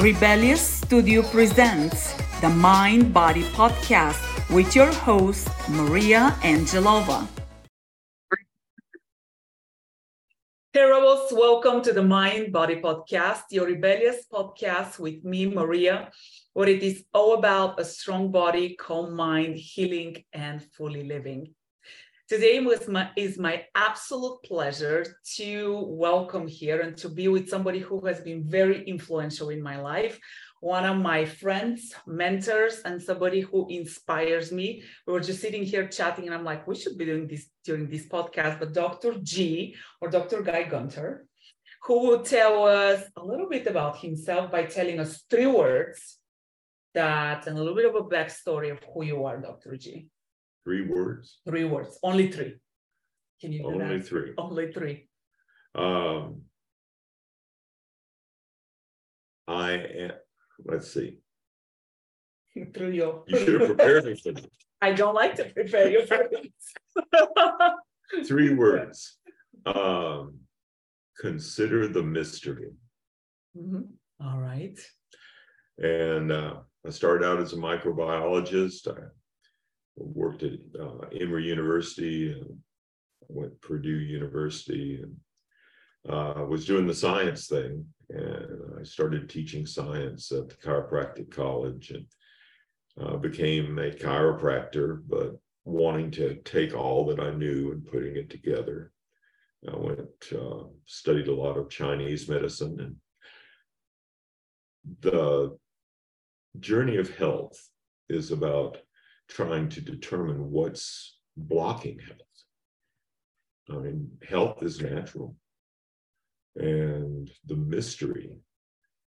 Rebellious Studio presents the Mind Body Podcast with your host, Maria Angelova. Hey, Rebels, welcome to the Mind Body Podcast, your rebellious podcast with me, Maria, where it is all about a strong body, calm mind, healing, and fully living. Today was my, is my absolute pleasure to welcome here and to be with somebody who has been very influential in my life, one of my friends, mentors, and somebody who inspires me. We were just sitting here chatting, and I'm like, we should be doing this during this podcast. But Dr. G or Dr. Guy Gunter, who will tell us a little bit about himself by telling us three words that and a little bit of a backstory of who you are, Dr. G. Three words? Three words. Only three. Can you do Only that? three. Only three. Um, I am, let's see. Through your. You should have prepared me for this. I don't like to prepare you for this. Three words. Um, consider the mystery. Mhm. All right. And uh, I started out as a microbiologist. I worked at uh, Emory University, and went to Purdue University, and uh, was doing the science thing. And I started teaching science at the chiropractic college and uh, became a chiropractor, but wanting to take all that I knew and putting it together. I went, uh, studied a lot of Chinese medicine and the journey of health is about trying to determine what's blocking health. I mean, health is natural. And the mystery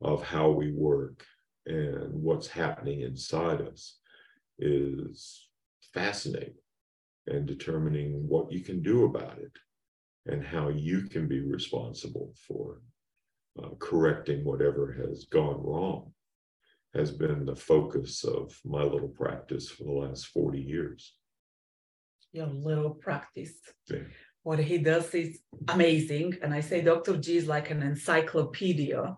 of how we work and what's happening inside us is fascinating and determining what you can do about it and how you can be responsible for uh, correcting whatever has gone wrong has been the focus of my little practice for the last 40 years. Your little practice. Yeah. What he does is amazing. And I say Dr. G is like an encyclopedia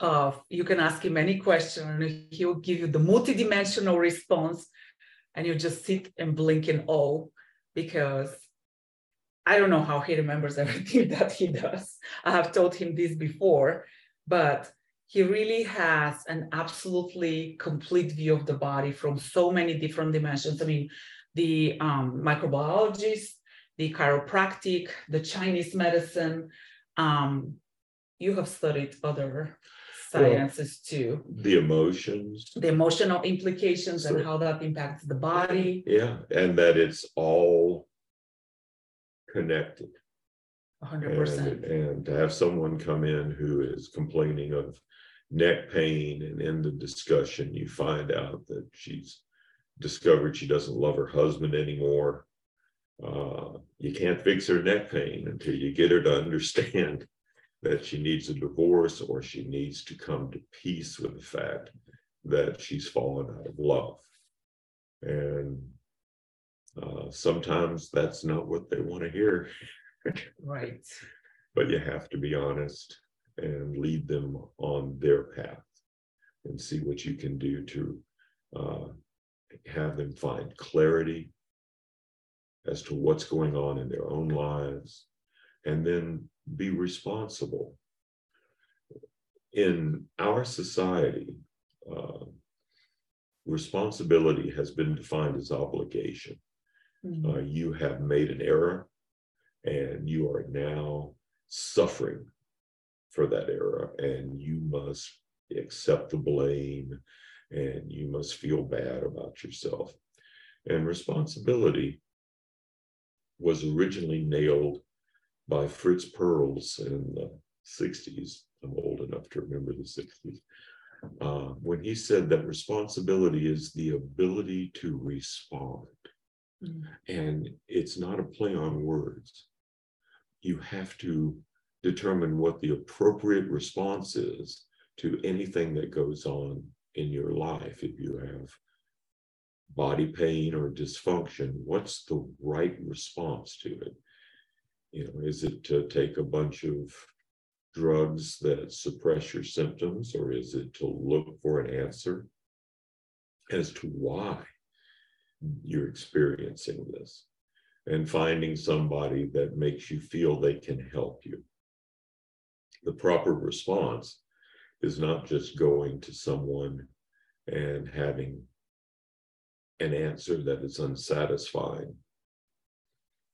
of you can ask him any question and he will give you the multidimensional response and you just sit and blink in awe because I don't know how he remembers everything that he does. I have told him this before, but he really has an absolutely complete view of the body from so many different dimensions. I mean, the um, microbiologist, the chiropractic, the Chinese medicine. Um, you have studied other sciences too. The emotions, The emotional implications and how that impacts the body. yeah, and that it's all connected. 100%. And, and to have someone come in who is complaining of neck pain and in the discussion you find out that she's discovered she doesn't love her husband anymore. Uh, you can't fix her neck pain until you get her to understand that she needs a divorce or she needs to come to peace with the fact that she's fallen out of love. And uh, sometimes that's not what they want to hear Right. but you have to be honest and lead them on their path and see what you can do to uh, have them find clarity as to what's going on in their own lives and then be responsible in our society uh, responsibility has been defined as obligation Mhm. uh, you have made an error and you are now suffering for that error and you must accept the blame and you must feel bad about yourself and responsibility was originally nailed by fritz perls in the 60s i'm old enough to remember the 60s uh, when he said that responsibility is the ability to respond Mhm. and it's not a play on words. You have to determine what the appropriate response is to anything that goes on in your life. If you have body pain or dysfunction, what's the right response to it? You know, is it to take a bunch of drugs that suppress your symptoms, or is it to look for an answer as to why you're experiencing this? And finding somebody that makes you feel they can help you. The proper response is not just going to someone and having an answer that is unsatisfying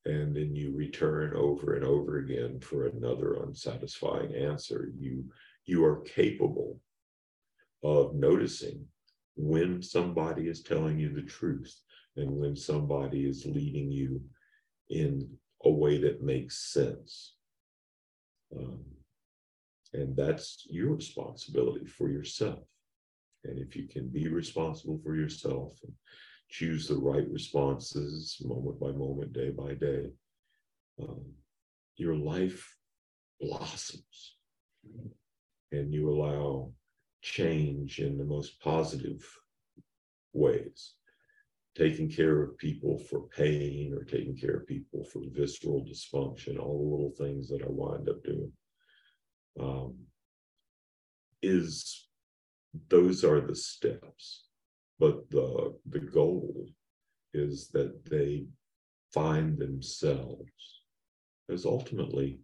and then you return over and over again for another unsatisfying answer you you are capable of noticing when somebody is telling you the truth and when somebody is leading you in a way that makes sense. Um, and that's your responsibility for yourself. And if you can be responsible for yourself and choose the right responses moment by moment, day by day, um, your life blossoms. And you allow change in the most positive ways. Taking care of people for pain or taking care of people for visceral dysfunction, all the little things that I wind up doing, um, is those are the steps. But the, the goal is that they find themselves as ultimately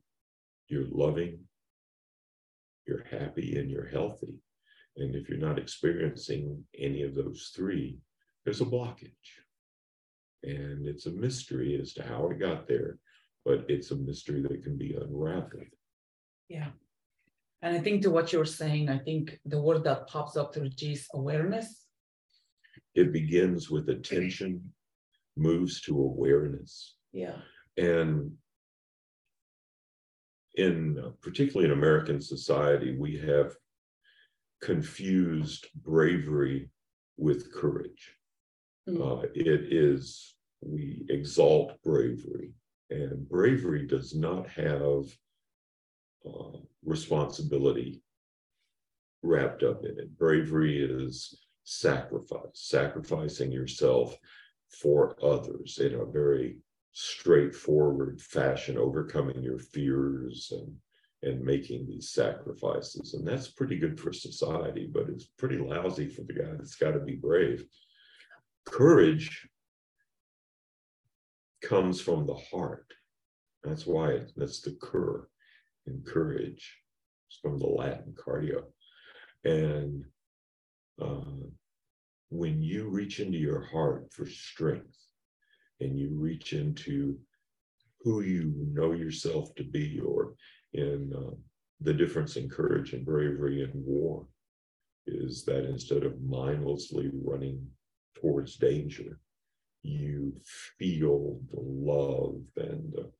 you're loving, you're happy, and you're healthy. And if you're not experiencing any of those three, there's a blockage. And it's a mystery as to how it got there, but it's a mystery that can be unraveled. Yeah. And I think to what you're saying, I think the word that pops up through G is awareness. It begins with attention, moves to awareness. Yeah. And in uh, particularly in American society, we have confused bravery with courage. Mm. Uh, it is, we exalt bravery, and bravery does not have uh, responsibility wrapped up in it. Bravery is sacrifice, sacrificing yourself for others in a very straightforward fashion, overcoming your fears and and making these sacrifices. And that's pretty good for society, but it's pretty lousy for the guy that's got to be brave. Courage comes from the heart. That's why it, that's the cur and courage. It's from the Latin cardio. And uh, when you reach into your heart for strength and you reach into who you know yourself to be, or in uh, the difference in courage and bravery in war, is that instead of mindlessly running towards danger, you feel the love and the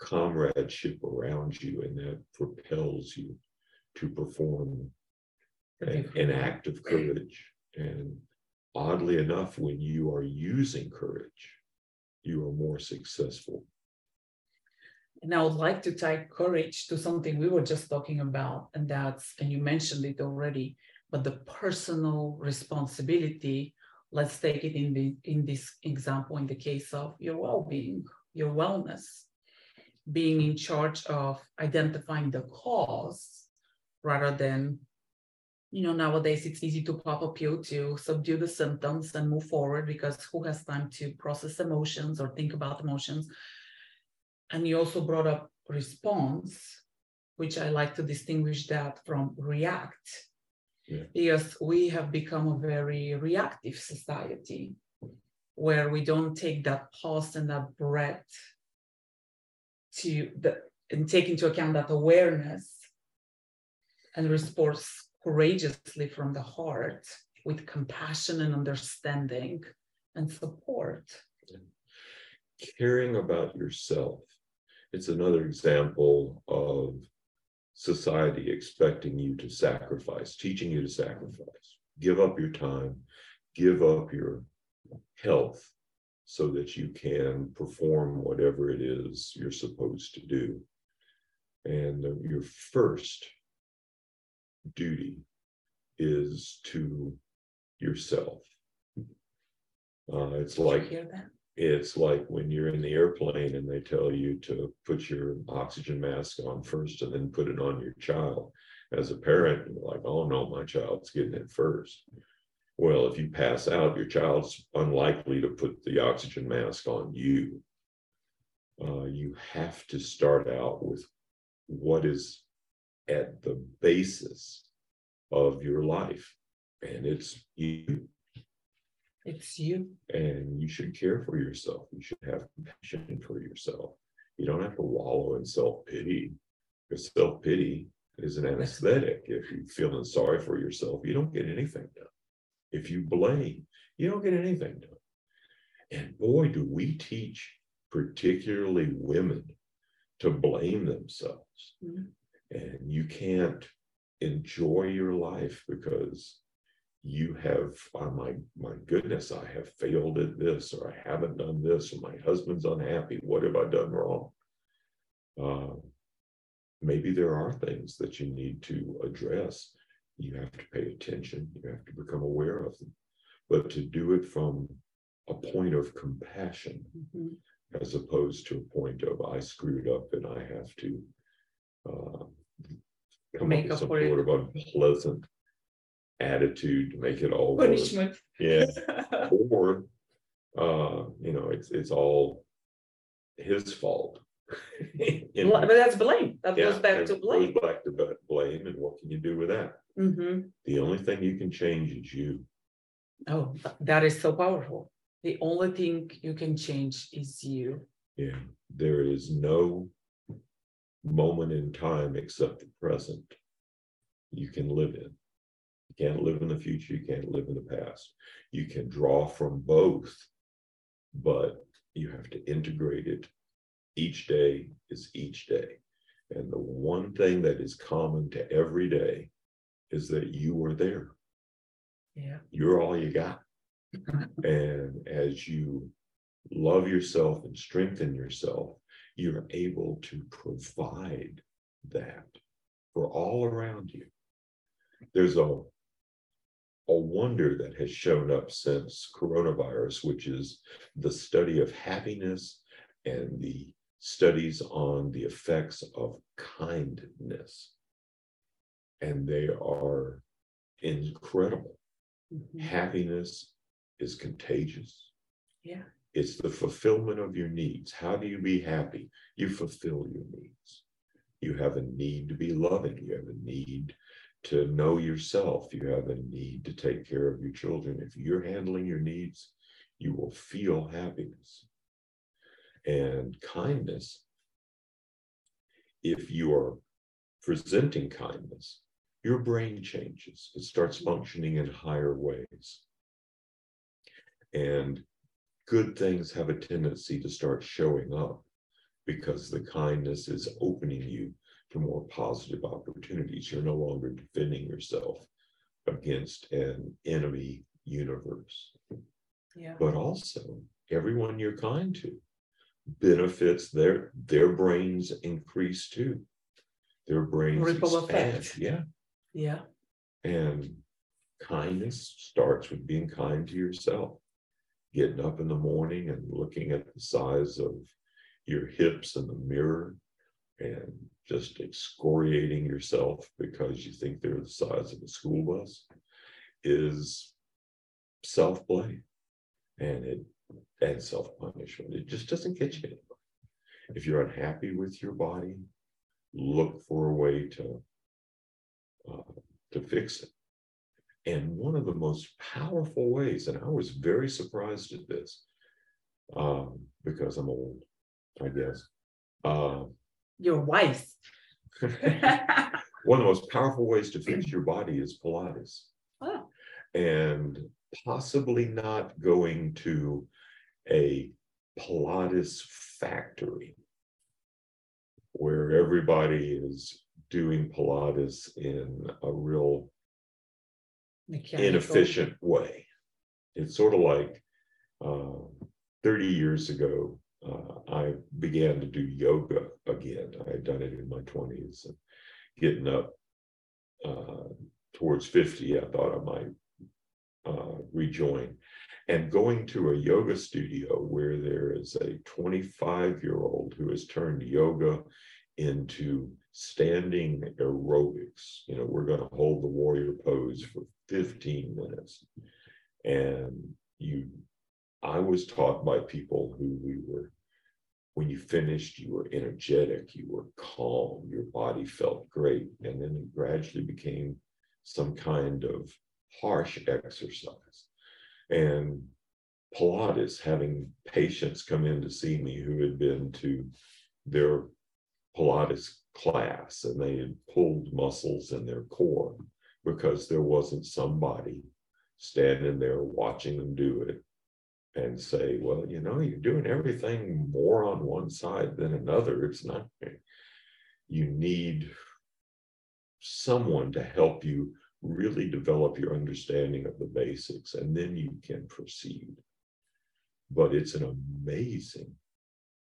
comradeship around you, and that propels you to perform an, an act of courage. And oddly enough, when you are using courage, you are more successful. And I would like to tie courage to something we were just talking about, and that's, and you mentioned it already, but the personal responsibility. Let's take it in the in this example, in the case of your well-being, your wellness, being in charge of identifying the cause rather than you know, nowadays it's easy to pop a pill to subdue the symptoms and move forward because who has time to process emotions or think about emotions? And you also brought up response, which I like to distinguish that from react, yeah. because we have become a very reactive society where we don't take that pause and that breath to the and take into account that awareness and response courageously from the heart with compassion and understanding and support. Caring about yourself. It's another example of society expecting you to sacrifice, teaching you to sacrifice. Give up your time, give up your health so that you can perform whatever it is you're supposed to do. And your first duty is to yourself. Uh, it's like it's like when you're in the airplane and they tell you to put your oxygen mask on first and then put it on your child. As a parent, you're like, oh no, my child's getting it first. Well, if you pass out, your child's unlikely to put the oxygen mask on you. Uh, you have to start out with what is at the basis of your life, and it's you. It's you. And you should care for yourself. You should have compassion for yourself. You don't have to wallow in self pity, because self pity is an anesthetic. If you're feeling sorry for yourself, you don't get anything done. If you blame, you don't get anything done. And boy, do we teach particularly women to blame themselves. Mm-hmm. And you can't enjoy your life because you have, oh my, my goodness, I have failed at this, or I haven't done this, or my husband's unhappy. What have I done wrong? Uh, maybe there are things that you need to address. You have to pay attention, you have to become aware of them. But to do it from a point of compassion, mm-hmm. as opposed to a point of I screwed up and I have to uh, come Make up with some sort of unpleasant attitude to make it all punishment. Work. Yeah. or uh, you know, it's it's all his fault. you know? But that's blame. That yeah, goes back to blame. Goes back to blame, and what can you do with that? Mm-hmm. The only thing you can change is you. Oh, that is so powerful. The only thing you can change is you. Yeah, there is no moment in time except the present you can live in. You can't live in the future, you can't live in the past. You can draw from both, but you have to integrate it. Each day is each day. And the one thing that is common to every day is that you were there. Yeah. You're all you got. and as you love yourself and strengthen yourself, you're able to provide that for all around you. There's a a wonder that has shown up since coronavirus, which is the study of happiness and the studies on the effects of kindness. And they are incredible. Mm-hmm. Happiness is contagious. Yeah. It's the fulfillment of your needs. How do you be happy? You fulfill your needs. You have a need to be loving. You have a need to know yourself. You have a need to take care of your children. If you're handling your needs, you will feel happiness and kindness. If you are presenting kindness, your brain changes. It starts functioning in higher ways. And good things have a tendency to start showing up because the kindness is opening you to more positive opportunities. You're no longer defending yourself against an enemy universe. Yeah. But also, everyone you're kind to benefits their their brains increase too. Their brains Ripple expand. Effect. Yeah. Yeah. And kindness starts with being kind to yourself. Getting up in the morning and looking at the size of your hips in the mirror and just excoriating yourself because you think they're the size of a school bus is self blame and it and self punishment. It just doesn't get you anywhere. If you're unhappy with your body, look for a way to uh, to fix it. And one of the most powerful ways, and I was very surprised at this um, because I'm old, I guess. Uh, your wife. One of the most powerful ways to fix your body is Pilates. Oh. And possibly not going to a Pilates factory where everybody is doing Pilates in a real Mechanical. inefficient way. It's sort of like uh, 30 years ago, uh, I began to do yoga again. I had done it in my 20s. And getting up uh, towards 50, I thought I might uh, rejoin. and going to a yoga studio where there is a 25 year old who has turned yoga into standing aerobics. You know, we're going to hold the warrior pose for 15 minutes. And you, I was taught by people who we were, when you finished, you were energetic, you were calm, your body felt great. And then it gradually became some kind of harsh exercise. And Pilates, having patients come in to see me who had been to their Pilates class and they had pulled muscles in their core because there wasn't somebody standing there watching them do it and say, well, you know, you're doing everything more on one side than another. It's not, you need someone to help you really develop your understanding of the basics and then you can proceed. But it's an amazing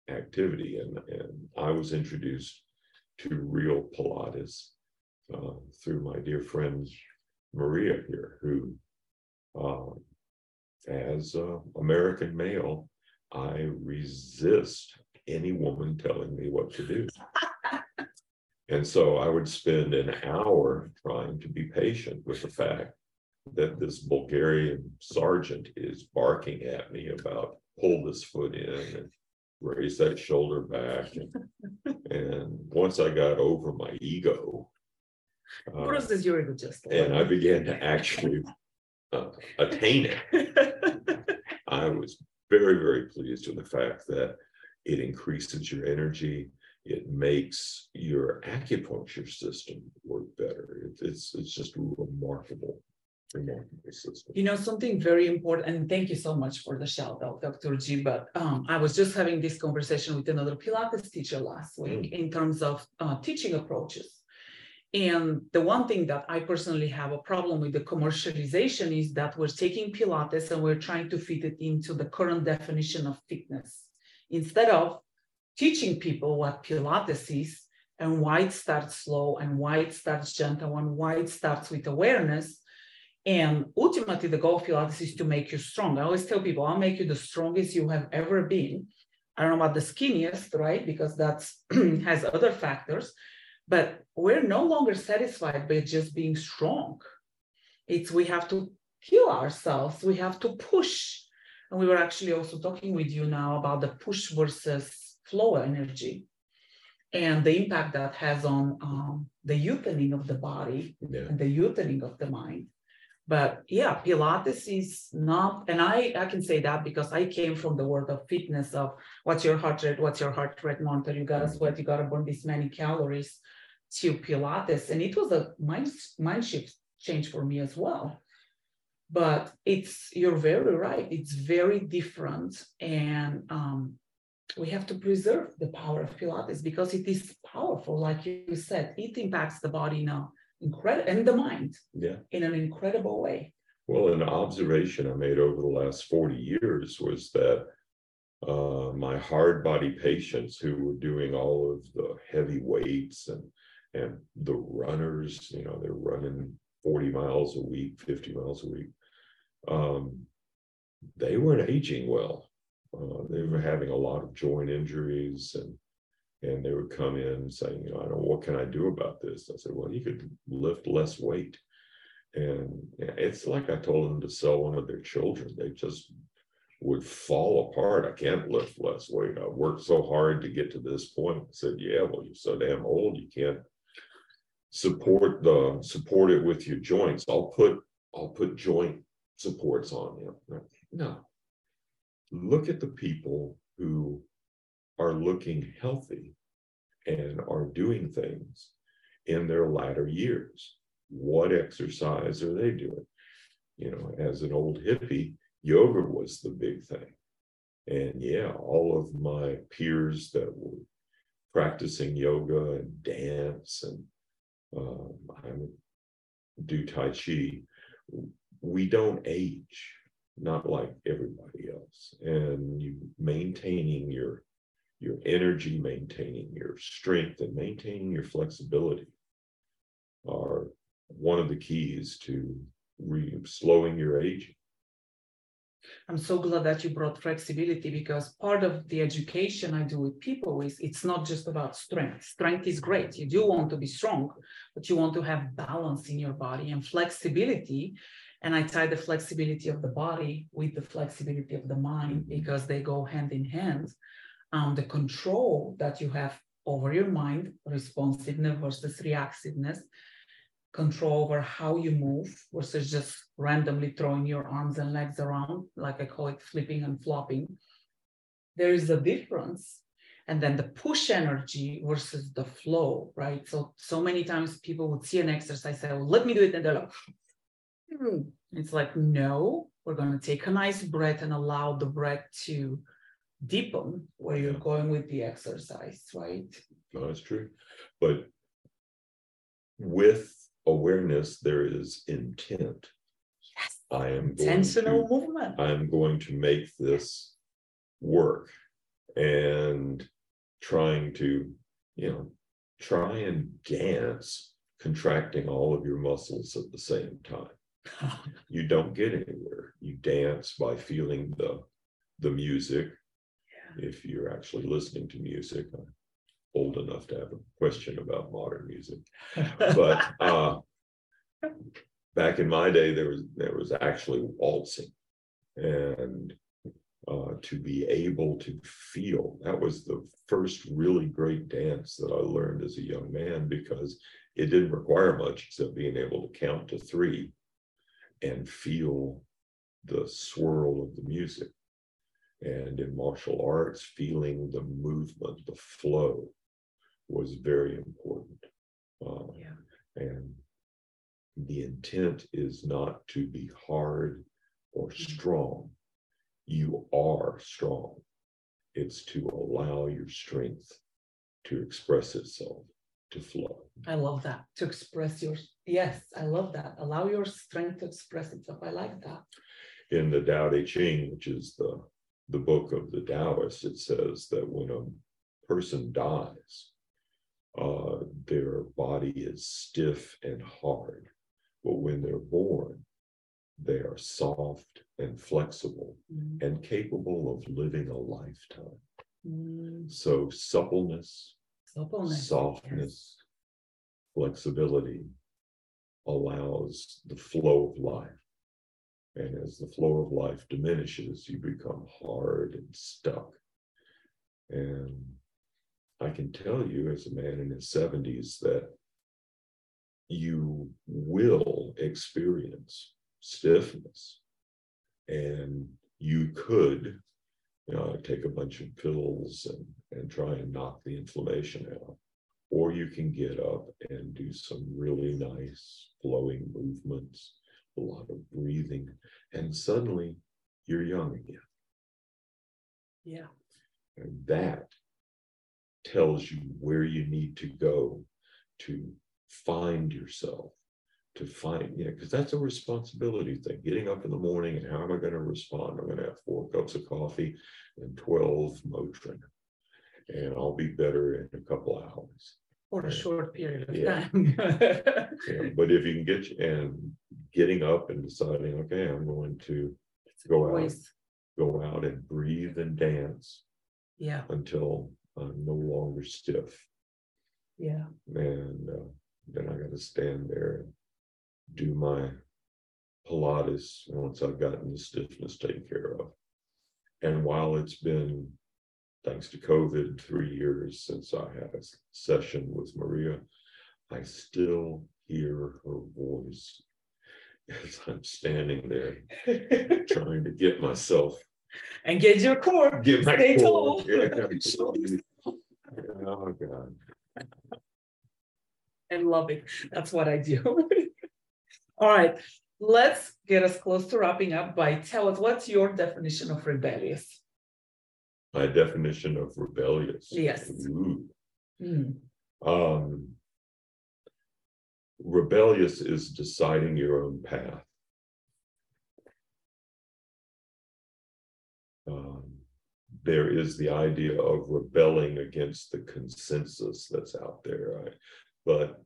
activity. And, and I was introduced to real Pilates uh, through my dear friend Maria here, who, uh, as an American male, I resist any woman telling me what to do. and so I would spend an hour trying to be patient with the fact that this Bulgarian sergeant is barking at me about pull this foot in and raise that shoulder back. And, and once I got over my ego, uh, your ego just? And I began to actually uh, attain it. I was very, very pleased with the fact that it increases your energy. It makes your acupuncture system work better. It, it's it's just remarkable remarkable system. you know, something very important, and thank you so much for the shout out, Dr. G. But um, I was just having this conversation with another Pilates teacher last week mm. in terms of uh, teaching approaches. And the one thing that I personally have a problem with the commercialization is that we're taking Pilates and we're trying to fit it into the current definition of fitness instead of teaching people what Pilates is and why it starts slow and why it starts gentle and why it starts with awareness and ultimately, the goal of Pilates is to make you strong. I always tell people, I'll make you the strongest you have ever been. I don't know about the skinniest, right? Because that's has other factors. But we're no longer satisfied by just being strong. It's we have to heal ourselves. We have to push. And we were actually also talking with you now about the push versus flow energy and the impact that has on um, the youthening of the body yeah. and the youthening of the mind but yeah pilates is not and i i can say that because i came from the world of fitness of what's your heart rate what's your heart rate monitor you gotta mm-hmm. sweat you gotta burn this many calories to pilates. And it was a mind mind shift change for me as well. But it's you're very right. It's very different. And um, we have to preserve the power of pilates because it is powerful like you said. It impacts the body now incredible and the mind yeah. in an incredible way. Well an observation i made over the last 40 years was that uh, my hard body patients who were doing all of the heavy weights and and the runners you know they're running 40 miles a week 50 miles a week um, they weren't aging well. Uh, they were having a lot of joint injuries and and they would come in saying, you know, I don't what can I do about this? I said, well, you could lift less weight. And it's like I told them to sell one of their children. They just would fall apart. I can't lift less weight. I worked so hard to get to this point. I said, yeah, well, you're so damn old, you can't support the support it with your joints. I'll put I'll put joint supports on you. No. Look at the people who are looking healthy and are doing things in their latter years. What exercise are they doing? You know, as an old hippie, yoga was the big thing. And yeah, all of my peers that were practicing yoga and dance and um, I do Tai Chi, we don't age, not like everybody else. And you maintaining your your energy, maintaining your strength, and maintaining your flexibility are one of the keys to re- slowing your aging. I'm so glad that you brought flexibility because part of the education I do with people is it's not just about strength. Strength is great. You do want to be strong, but you want to have balance in your body and flexibility. And I tie the flexibility of the body with the flexibility of the mind mm-hmm. because they go hand in hand. Um, the control that you have over your mind, responsiveness versus reactiveness, control over how you move versus just randomly throwing your arms and legs around, like I call it flipping and flopping. There is a difference. And then the push energy versus the flow, right? So, so many times people would see an exercise, say, well, let me do it. And they're like, hmm. it's like, no, we're going to take a nice breath and allow the breath to deepen where you're going with the exercise, right? No, that's true. But with awareness, there is intent. Yes. I am intentional to, movement. I'm going to make this work and trying to, you know, try and dance, contracting all of your muscles at the same time. you don't get anywhere. You dance by feeling the the music. If you're actually listening to music, I'm old enough to have a question about modern music. but uh, back in my day, there was there was actually waltzing, and uh, to be able to feel that was the first really great dance that I learned as a young man because it didn't require much except being able to count to three and feel the swirl of the music. And in martial arts, feeling the movement, the flow, was very important. Uh, yeah. And the intent is not to be hard or mm-hmm. strong. You are strong. It's to allow your strength to express itself, to flow. I love that. To express your, yes, I love that. Allow your strength to express itself. I like that. In the Tao Te Ching, which is the, the book of the Taoists, it says that when a person dies, uh, their body is stiff and hard. But when they're born, they are soft and flexible mm. and capable of living a lifetime. Mm. So, suppleness, suppleness softness, yes. flexibility allows the flow of life. And as the flow of life diminishes, you become hard and stuck. And I can tell you, as a man in his 70s, that you will experience stiffness. And you could you know, take a bunch of pills and, and try and knock the inflammation out. Or you can get up and do some really nice flowing movements, a lot of breathing, and suddenly you're young again. Yeah. And that tells you where you need to go to find yourself to find you know because that's a responsibility thing getting up in the morning and how am i going to respond i'm going to have four cups of coffee and 12 motrin and i'll be better in a couple hours for a short period of yeah. time yeah, but if you can get and getting up and deciding okay i'm going to go out go out and breathe and dance yeah until I'm no longer stiff. Yeah. And uh, then I got to stand there and do my Pilates once I've gotten the stiffness taken care of. And while it's been, thanks to COVID, three years since I had a session with Maria, I still hear her voice as I'm standing there trying to get myself Engage your core. Get my Stay core. Yeah. oh God. I love it. That's what I do. All right. Let's get us close to wrapping up by tell us what's your definition of rebellious? My definition of rebellious. Yes. Mm. Um, rebellious is deciding your own path. um, there is the idea of rebelling against the consensus that's out there. Right? But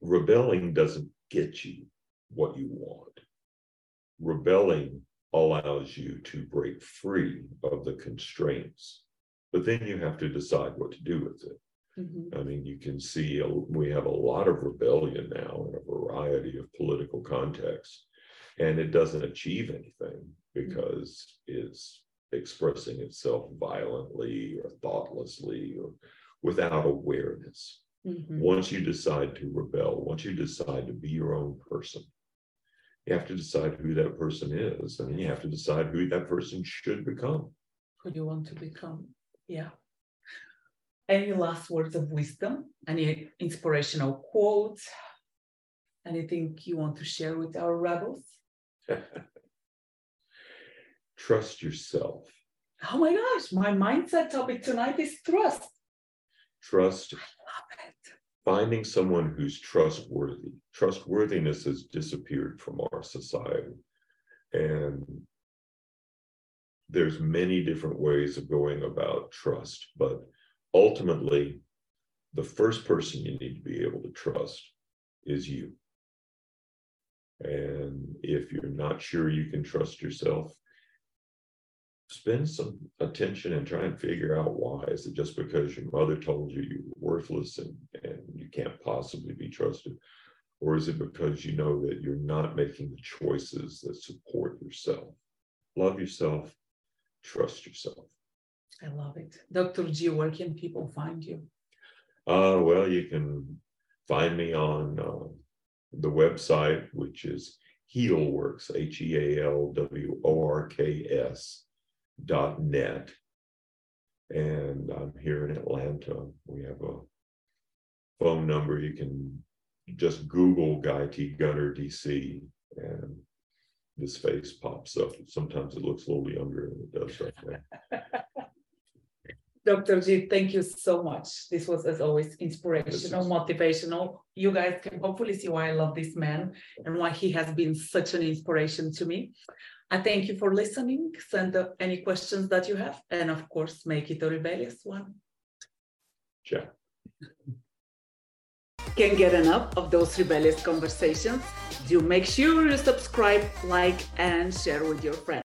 rebelling doesn't get you what you want. rebelling allows you to break free of the constraints, but then you have to decide what to do with it. Mm-hmm. I mean, you can see we have a lot of rebellion now in a variety of political contexts, and it doesn't achieve anything because it's expressing itself violently or thoughtlessly or without awareness. Mm-hmm. Once you decide to rebel, once you decide to be your own person, you have to decide who that person is, and you have to decide who that person should become. Who you want to become? Yeah. Any last words of wisdom? Any inspirational quotes? Anything you want to share with our rebels? Trust yourself. Oh my gosh, my mindset topic tonight is trust. Trust. Finding someone who's trustworthy. Trustworthiness has disappeared from our society. And there's many different ways of going about trust, but ultimately, the first person you need to be able to trust is you. And if you're not sure you can trust yourself, spend some attention and try and figure out why. Is it just because your mother told you you were worthless and, and you can't possibly be trusted? Or is it because you know that you're not making the choices that support yourself? Love yourself, trust yourself. I love it. Dr. G, where can people find you? Uh, well, you can find me on uh, the website, which is Healworks, H E A L W O R K S net. And I'm here in Atlanta. We have a phone number. You can just Google Guy T. Gunter DC, and this face pops up. Sometimes it looks a little younger than it does right now. Dr. G, thank you so much. This was, as always, inspirational, motivational. You guys can hopefully see why I love this man and why he has been such an inspiration to me. I thank you for listening. Send any questions that you have, and of course, make it a rebellious one. Sure. Can't get enough of those rebellious conversations? Do make sure you subscribe, like, and share with your friends.